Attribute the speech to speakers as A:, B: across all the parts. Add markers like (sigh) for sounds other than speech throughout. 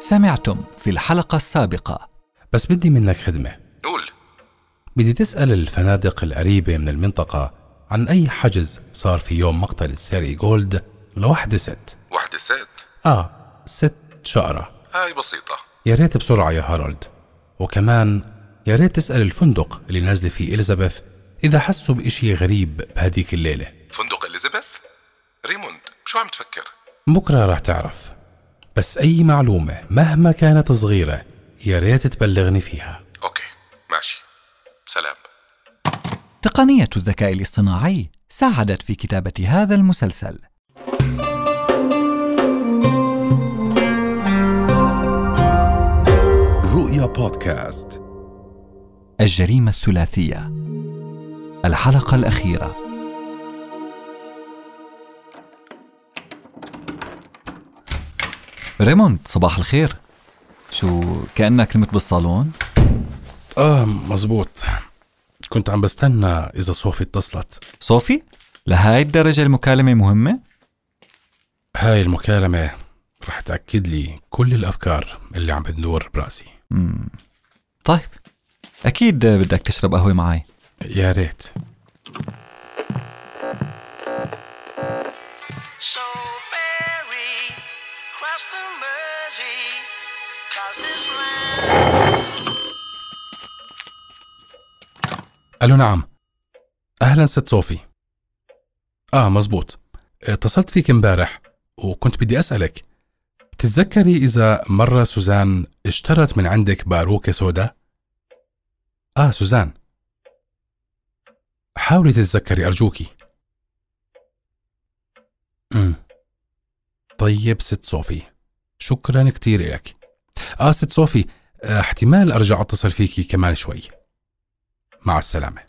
A: سمعتم في الحلقة السابقة.
B: بس بدي منك خدمة.
C: قول.
B: بدي تسأل الفنادق القريبة من المنطقة عن أي حجز صار في يوم مقتل الساري جولد لوحدة ست.
C: وحدة ست؟
B: آه ست شقرة.
C: هاي بسيطة.
B: يا ريت بسرعة يا هارولد. وكمان يا ريت تسأل الفندق اللي نازلة فيه إليزابيث إذا حسوا بإشي غريب بهديك الليلة.
C: فندق إليزابيث؟ ريموند شو عم تفكر؟
B: بكرة راح تعرف. بس أي معلومة مهما كانت صغيرة يا ريت تبلغني فيها.
C: okay ماشي. سلام.
A: تقنية الذكاء الاصطناعي ساعدت في كتابة هذا المسلسل.
C: رؤيا بودكاست.
A: الجريمة الثلاثية. الحلقة الأخيرة. ريموند صباح الخير. شو كأنك نمت بالصالون؟
B: آه مزبوط. كنت عم بستنى إذا صوفي اتصلت.
A: صوفي؟ لهاي الدرجة المكالمة مهمة؟
B: هاي المكالمة رح تأكد لي كل الأفكار اللي عم بتدور برأسي.
A: طيب أكيد بدك تشرب قهوة معي
B: يا ريت.
D: Cross the Mersey, cause this land.
B: ألو نعم. أهلا ست صوفي. آه مزبوط. اتصلت فيك امبارح وكنت بدي أسألك تتذكري إذا مرة سوزان اشترت من عندك باروكة سودا؟ آه سوزان. حاولي تتذكري أرجوكي. طيب ست صوفي شكرا كتير لك آه ست صوفي آه، احتمال أرجع أتصل فيكي كمان شوي مع السلامة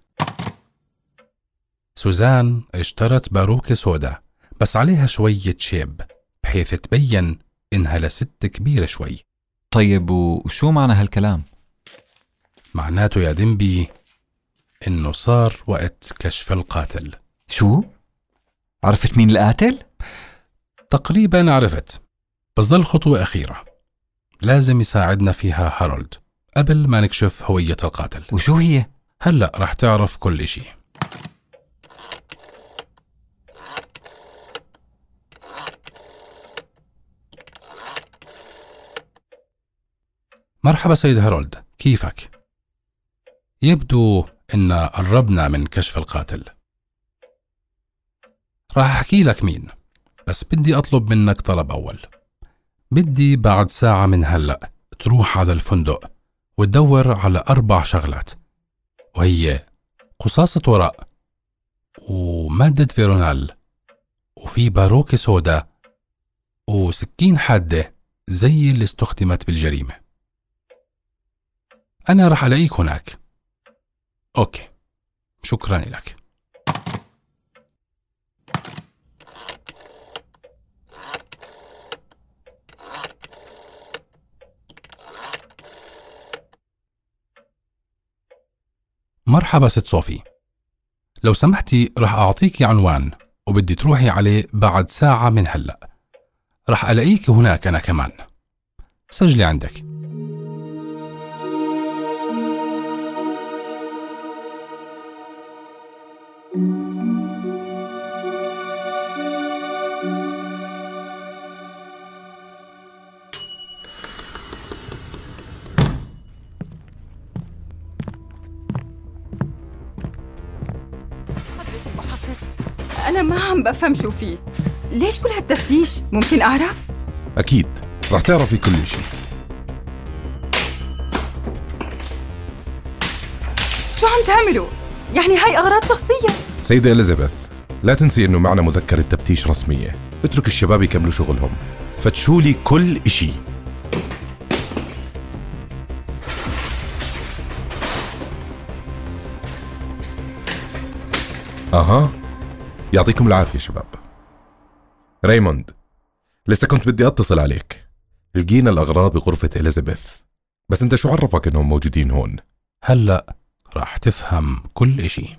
B: سوزان اشترت باروكة سودا بس عليها شوية شيب بحيث تبين إنها لست كبيرة شوي
A: طيب وشو معنى هالكلام؟
B: معناته يا دمبي إنه صار وقت كشف القاتل
A: شو؟ عرفت مين القاتل؟
B: تقريبا عرفت. بس ضل خطوة أخيرة. لازم يساعدنا فيها هارولد. قبل ما نكشف هوية القاتل.
A: وشو هي؟
B: هلأ رح تعرف كل إشي. مرحبا سيد هارولد. كيفك؟ يبدو إن قربنا من كشف القاتل. راح أحكي لك مين. بس بدي أطلب منك طلب أول. بدي بعد ساعة من هلأ تروح على الفندق وتدور على أربع شغلات. وهي قصاصة ورق ومادة فيرونال وفي باروكة سودا وسكين حادة زي اللي استخدمت بالجريمة. أنا رح ألاقيك هناك. أوكي. شكرا لك. مرحبا ست صوفي. لو سمحتي رح أعطيكي عنوان وبدي تروحي عليه بعد ساعة من هلأ. رح ألاقيك هناك أنا كمان. سجلي عندك.
E: أنا ما عم بفهم شو فيه. ليش كل هالتفتيش؟ ممكن أعرف؟
C: أكيد. رح تعرفي كل شيء.
E: شو عم تعملوا؟ يعني هاي أغراض شخصية.
C: سيدة إليزابيث لا تنسي إنه معنا مذكرة تفتيش رسمية. اترك الشباب يكملوا شغلهم. فتشوا لي كل إشي. أها. يعطيكم العافية شباب. ريموند لسه كنت بدي أتصل عليك. لقينا الأغراض بغرفة إليزابيث. بس أنت شو عرفك إنهم موجودين هون؟
B: هلأ رح تفهم كل إشي.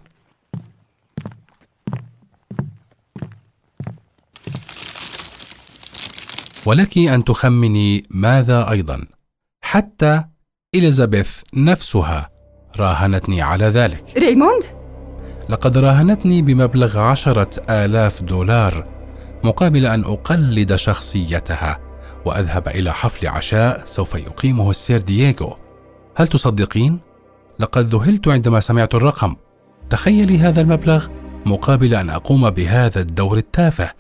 B: ولك أن تخمني ماذا أيضا. حتى إليزابيث نفسها راهنتني على ذلك.
E: ريموند؟
B: لقد راهنتني بمبلغ عشرة آلاف دولار مقابل أن أقلد شخصيتها وأذهب إلى حفل عشاء سوف يقيمه السير دييغو. هل تصدقين؟ لقد ذهلت عندما سمعت الرقم. تخيلي هذا المبلغ مقابل أن أقوم بهذا الدور التافه.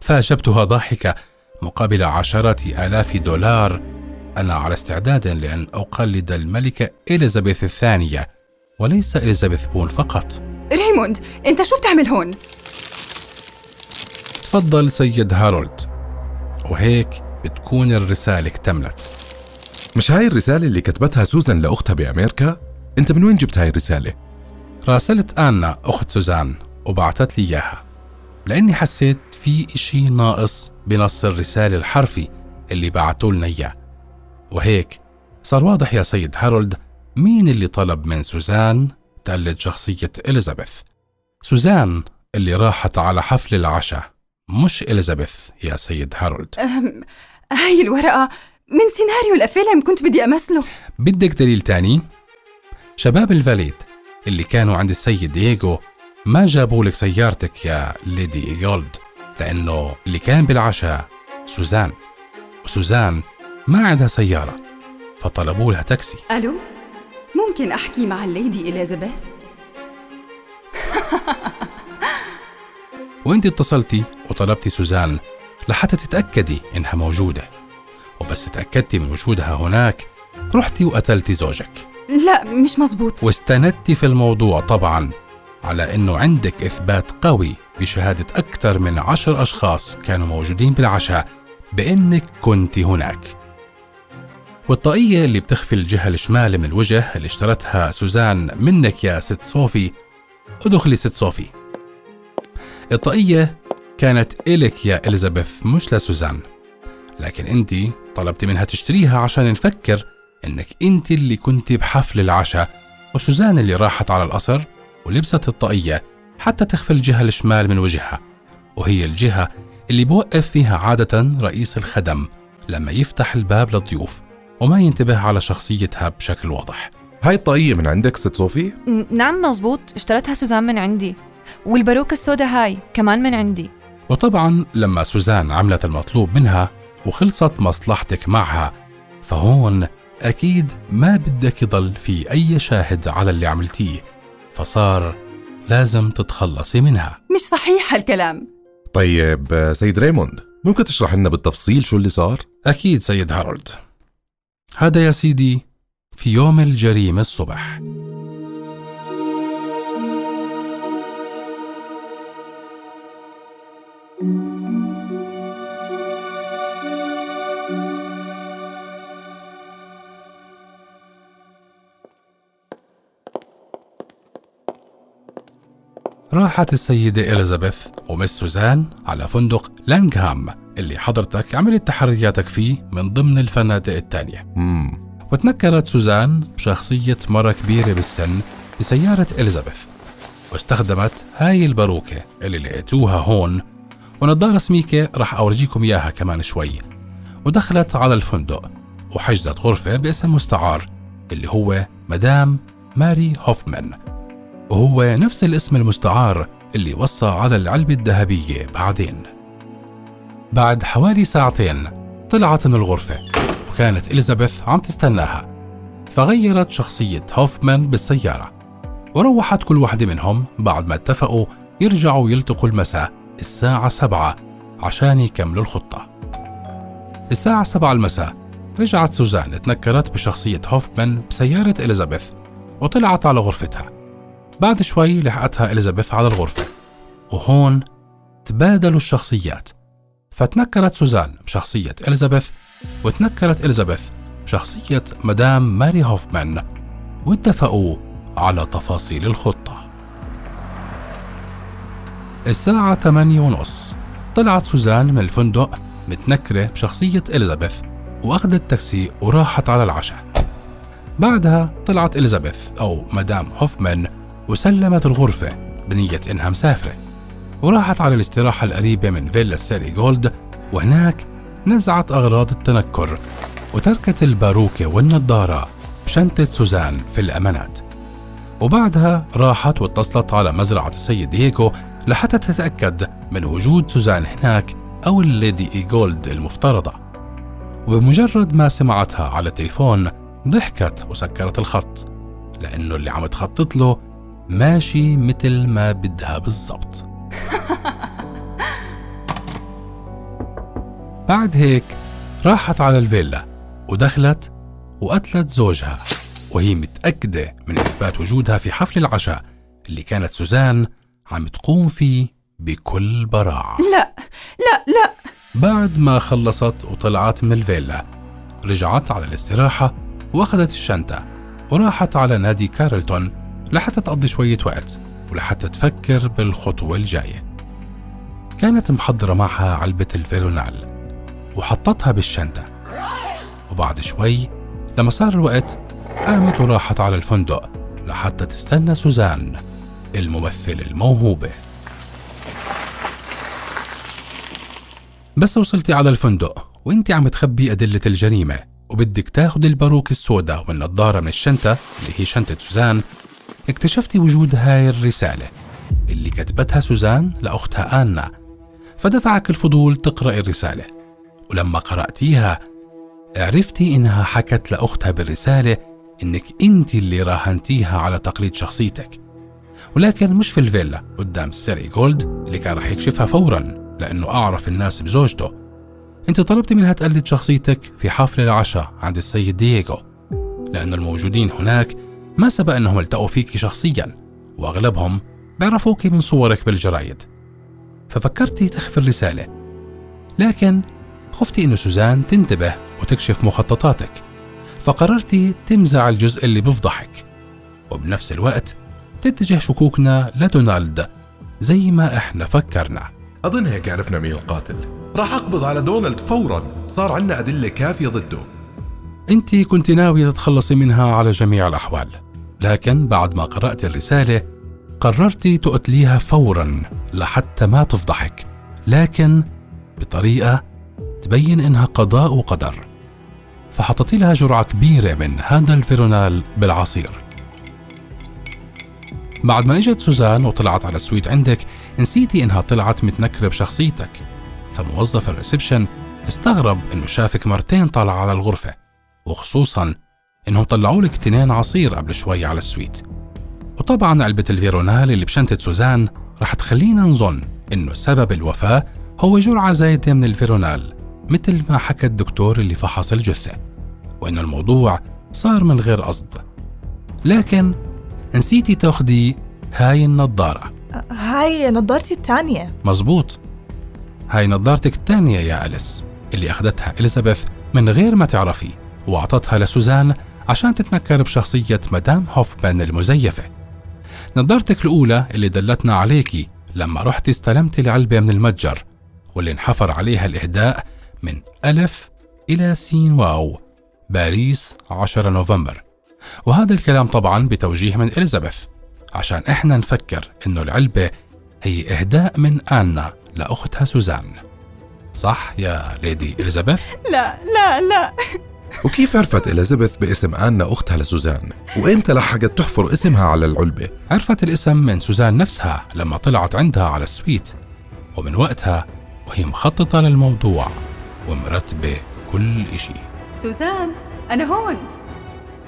B: فأجبتها ضاحكة مقابل عشرة آلاف دولار. أنا على استعداد لأن أقلد الملكة إليزابيث الثانية وليس إليزابيث بون فقط.
E: ريموند انت شو بتعمل هون؟
B: تفضل سيد هارولد. وهيك بتكون الرسالة اكتملت.
C: مش هاي الرسالة اللي كتبتها سوزان لأختها بأمريكا؟ أنت من وين جبت هاي الرسالة؟
B: راسلت آنا أخت سوزان وبعتت لي إياها. لأني حسيت في إشي ناقص بنص الرسالة الحرفي اللي بعتوا لنا إياه. وهيك صار واضح يا سيد هارولد مين اللي طلب من سوزان تقلد شخصية إليزابيث. سوزان اللي راحت على حفل العشاء مش إليزابيث يا سيد هارولد.
E: هاي الورقة من سيناريو الفيلم اللي كنت بدي أمثله.
B: بدك دليل تاني؟ شباب الفاليت اللي كانوا عند السيد دييغو ما جابوا لك سيارتك يا ليدي إيجولد لأنه اللي كان بالعشاء سوزان. وسوزان ما عندها سيارة فطلبوا لها تاكسي.
E: ألو؟ ممكن أحكي مع الليدي إليزابيث؟
B: وإنت اتصلتي وطلبتي سوزان لحتى تتأكدي إنها موجودة. وبس تأكدتي من وجودها هناك رحتي وقتلتي زوجك.
E: لا مش مزبوط
B: واستندتي في الموضوع طبعا على إنه عندك إثبات قوي بشهادة أكثر من عشر أشخاص كانوا موجودين بالعشاء بإنك كنت هناك. والطاقية اللي بتخفي الجهة الشمال من الوجه اللي اشترتها سوزان منك يا ست صوفي. ادخلي ست صوفي. الطاقية كانت إلك يا إليزابيث مش لسوزان. لكن أنت طلبتي منها تشتريها عشان نفكر إنك أنت اللي كنت بحفل العشاء وسوزان اللي راحت على القصر ولبست الطاقية حتى تخفي الجهة الشمال من وجهها. وهي الجهة اللي بوقف فيها عادة رئيس الخدم لما يفتح الباب للضيوف. وما ينتبه على شخصيتها بشكل واضح.
C: هاي الطاقية من عندك ست صوفي؟
F: نعم مزبوط. اشترتها سوزان من عندي. والباروكة السوداء هاي كمان من عندي.
B: وطبعا لما سوزان عملت المطلوب منها وخلصت مصلحتك معها فهون أكيد ما بدك يضل في أي شاهد على اللي عملتيه فصار لازم تتخلصي منها.
E: مش صحيح هالكلام.
C: طيب سيد ريموند ممكن تشرح لنا بالتفصيل شو اللي صار؟
B: أكيد سيد هارولد. هذا يا سيدي في يوم الجريمة الصبح. راحت السيدة إليزابيث ومس سوزان على فندق لانغهام. اللي حضرتك عملت تحرياتك فيه من ضمن الفنادق التانية.
C: امم
B: وتنكرت سوزان بشخصية مرة كبيرة بالسن بسيارة إليزابيث واستخدمت هاي الباروكة اللي لقيتوها هون ونظارة سميكة رح أورجيكم إياها كمان شوي. ودخلت على الفندق وحجزت غرفة باسم مستعار اللي هو مدام ماري هوفمان. وهو نفس الاسم المستعار اللي وصى على العلبة الذهبية بعدين. بعد حوالي ساعتين طلعت من الغرفة وكانت إليزابيث عم تستناها. فغيرت شخصية هوفمان بالسيارة وروحت كل واحدة منهم بعد ما اتفقوا يرجعوا يلتقوا المساء الساعة سبعة عشان يكملوا الخطة. الساعة سبعة المساء رجعت سوزان تنكرت بشخصية هوفمان بسيارة إليزابيث وطلعت على غرفتها. بعد شوي لحقتها إليزابيث على الغرفة وهون تبادلوا الشخصيات. فتنكرت سوزان بشخصية إليزابيث وتنكرت إليزابيث بشخصية مدام ماري هوفمان واتفقوا على تفاصيل الخطة. الساعة 8 ونص طلعت سوزان من الفندق متنكرة بشخصية إليزابيث وأخذت تاكسي وراحت على العشاء. بعدها طلعت إليزابيث أو مدام هوفمان وسلمت الغرفة بنية إنها مسافرة وراحت على الاستراحة القريبة من فيلا سير إيجولد وهناك نزعت أغراض التنكر وتركت الباروكة والنظارة بشنطة سوزان في الأمانات. وبعدها راحت واتصلت على مزرعة السيد دييغو لحتى تتأكد من وجود سوزان هناك أو الليدي إيجولد المفترضة. وبمجرد ما سمعتها على التليفون ضحكت وسكرت الخط لأنه اللي عم تخطط له ماشي مثل ما بدها بالضبط. بعد هيك راحت على الفيلا ودخلت وقتلت زوجها وهي متأكدة من إثبات وجودها في حفل العشاء اللي كانت سوزان عم تقوم فيه بكل براعة.
E: لا لا لا.
B: بعد ما خلصت وطلعت من الفيلا رجعت على الاستراحة وأخذت الشنطة وراحت على نادي كارلتون لحتى تقضي شوية وقت ولحتى تفكر بالخطوة الجاية. كانت محضرة معها علبة الفيرونال. وحطتها بالشنطة. وبعد شوي لما صار الوقت قامت وراحت على الفندق لحتى تستنى سوزان الممثلة الموهوبة. بس وصلتي على الفندق وانت عم تخبي أدلة الجريمة وبدك تاخد الباروك السوداء والنظارة من الشنطة اللي هي شنطة سوزان. اكتشفتي وجود هاي الرسالة اللي كتبتها سوزان لأختها آنا فدفعك الفضول تقرأ الرسالة. ولما قرأتيها عرفتي إنها حكت لأختها بالرسالة إنك أنت اللي راهنتيها على تقليد شخصيتك. ولكن مش في الفيلا قدام سير إيجولد اللي كان رح يكشفها فورا لأنه أعرف الناس بزوجته. أنت طلبت منها تقلد شخصيتك في حفل العشاء عند السيد دييغو لأن الموجودين هناك ما سبق أنهم التقوا فيك شخصيا وأغلبهم بيعرفوك من صورك بالجرايد. ففكرتي تخفي الرسالة لكن خفتي إنه سوزان تنتبه وتكشف مخططاتك فقررتي تمزع الجزء اللي بفضحك وبنفس الوقت تتجه شكوكنا لدونالد زي ما إحنا فكرنا.
C: أظن هيك عرفنا مين القاتل. راح أقبض على دونالد فورا. صار عنا أدلة كافية ضده.
B: أنت كنت ناوية تتخلصي منها على جميع الأحوال لكن بعد ما قرأت الرسالة قررتي تقتليها فورا لحتى ما تفضحك لكن بطريقة تبين إنها قضاء وقدر. فحطيتي لها جرعة كبيرة من هذا الفيرونال بالعصير. بعد ما إجت سوزان وطلعت على ال suite عندك نسيتي إنها طلعت متنكرة بشخصيتك. فموظف ال reception استغرب إنه شافك مرتين طالعة على الغرفة وخصوصا إنهم طلعوا لك تنين عصير قبل شوي على ال suite. وطبعا علبة الفيرونال اللي بشنطة سوزان رح تخلينا نظن إنه سبب الوفاة هو جرعة زايدة من الفيرونال. مثل ما حكى الدكتور اللي فحص الجثة وإنه الموضوع صار من غير قصد. لكن نسيتي تاخدي هاي النظارة.
G: هاي نظارتي الثانية.
B: مزبوط. هاي نظارتك الثانية يا أليس اللي أخذتها إليزابيث من غير ما تعرفي وأعطتها لسوزان عشان تتنكر بشخصية مدام هوفمان المزيفة. نظارتك الأولى اللي دلتنا عليكي لما رحتي استلمتي العلبة من المتجر واللي انحفر عليها الإهداء من ألف إلى سين واو باريس 10 نوفمبر. وهذا الكلام طبعا بتوجيه من إليزابيث عشان إحنا نفكر إنه العلبة هي إهداء من آنا لأختها سوزان. صح يا ليدي إليزابيث؟
E: لا لا لا.
C: وكيف عرفت إليزابيث باسم آنا أختها لسوزان؟ وإمتى لحقت تحفر اسمها على العلبة؟
B: عرفت الاسم من سوزان نفسها لما طلعت عندها على ال suite ومن وقتها وهي مخططة للموضوع. ومرتبة كل إشي.
E: سوزان أنا هون.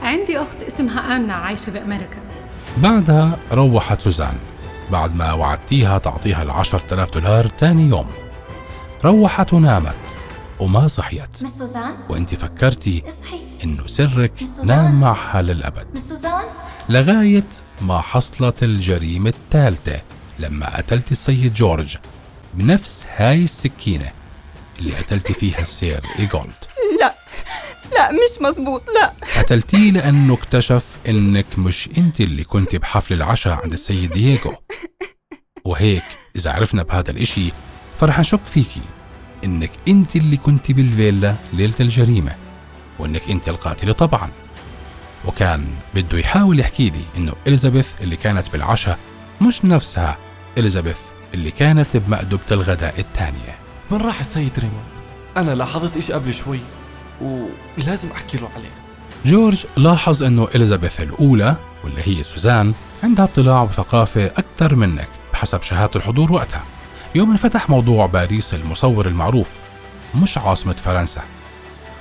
H: عندي أخت اسمها آنا عايشة بأمريكا.
B: بعدها روحت سوزان. بعد ما وعدتيها تعطيها العشر تلاف دولار تاني يوم. روحت ونامت وما صحيت.
I: Miss سوزان؟
B: وانت فكرتي
I: اصحي
B: إنه سرك
I: Miss سوزان؟
B: نام معها للأبد.
I: Miss سوزان؟
B: لغاية ما حصلت الجريمة الثالثة لما قتلت السيد جورج بنفس هاي السكينة. اللي قتلتي فيها السير إيجولد.
E: لا لا مش مزبوط لا.
B: قتلتيه لأنه اكتشف إنك مش أنت اللي كنت بحفل العشاء عند السيد دييغو. وهيك إذا عرفنا بهذا الإشي فرح نشك فيكي إنك أنت اللي كنت بالفيلا ليلة الجريمة وإنك أنت القاتلة طبعا. وكان بده يحاول يحكي لي إنه إليزابيث اللي كانت بالعشاء مش نفسها إليزابيث اللي كانت بمأدبة الغداء الثانية.
J: وين راح السيد ريموند؟
I: أنا لاحظت إشي قبل شوي ولازم أحكي له عليه.
B: جورج لاحظ أنه إليزابيث الأولى واللي هي سوزان عندها اطلاع وثقافة أكثر منك بحسب شهادة الحضور وقتها. يوم انفتح موضوع باريس المصور المعروف مش عاصمة فرنسا.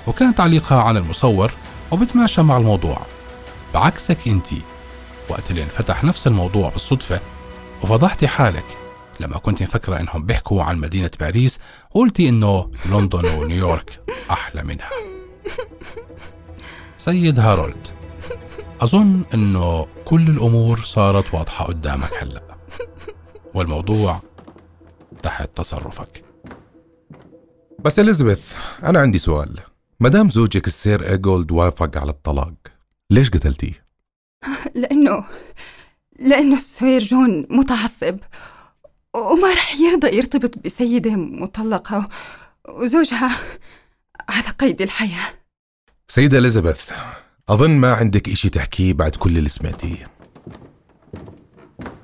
B: وكان تعليقها عن المصور وبتماشى مع الموضوع. بعكسك انت وقت اللي انفتح نفس الموضوع بالصدفة وفضحتي حالك لما كنت مفكرة إنهم بيحكوا عن مدينة باريس وقلتي إنه لندن ونيويورك أحلى منها. سيد هارولد أظن أنه كل الأمور صارت واضحة قدامك هلأ والموضوع تحت تصرفك.
C: بس إليزابيث أنا عندي سؤال. مدام زوجك السير إيجولد وافق على الطلاق ليش قتلتيه؟ (laughs)
E: لأنه لأنه السير جون متعصب وما رح يرضى يرتبط بسيدة مطلقة وزوجها على قيد الحياة.
C: سيدة إليزابيث أظن ما عندك إشي تحكيه بعد كل اللي سمعتيه.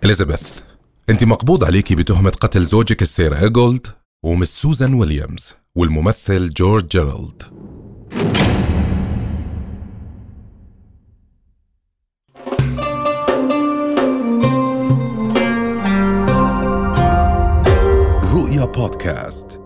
C: إليزابيث أنت مقبوض عليكي بتهمة قتل زوجك السير إيجولد و Miss سوزان ويليامز والممثل جورج جيرالد. رؤيا بودكاست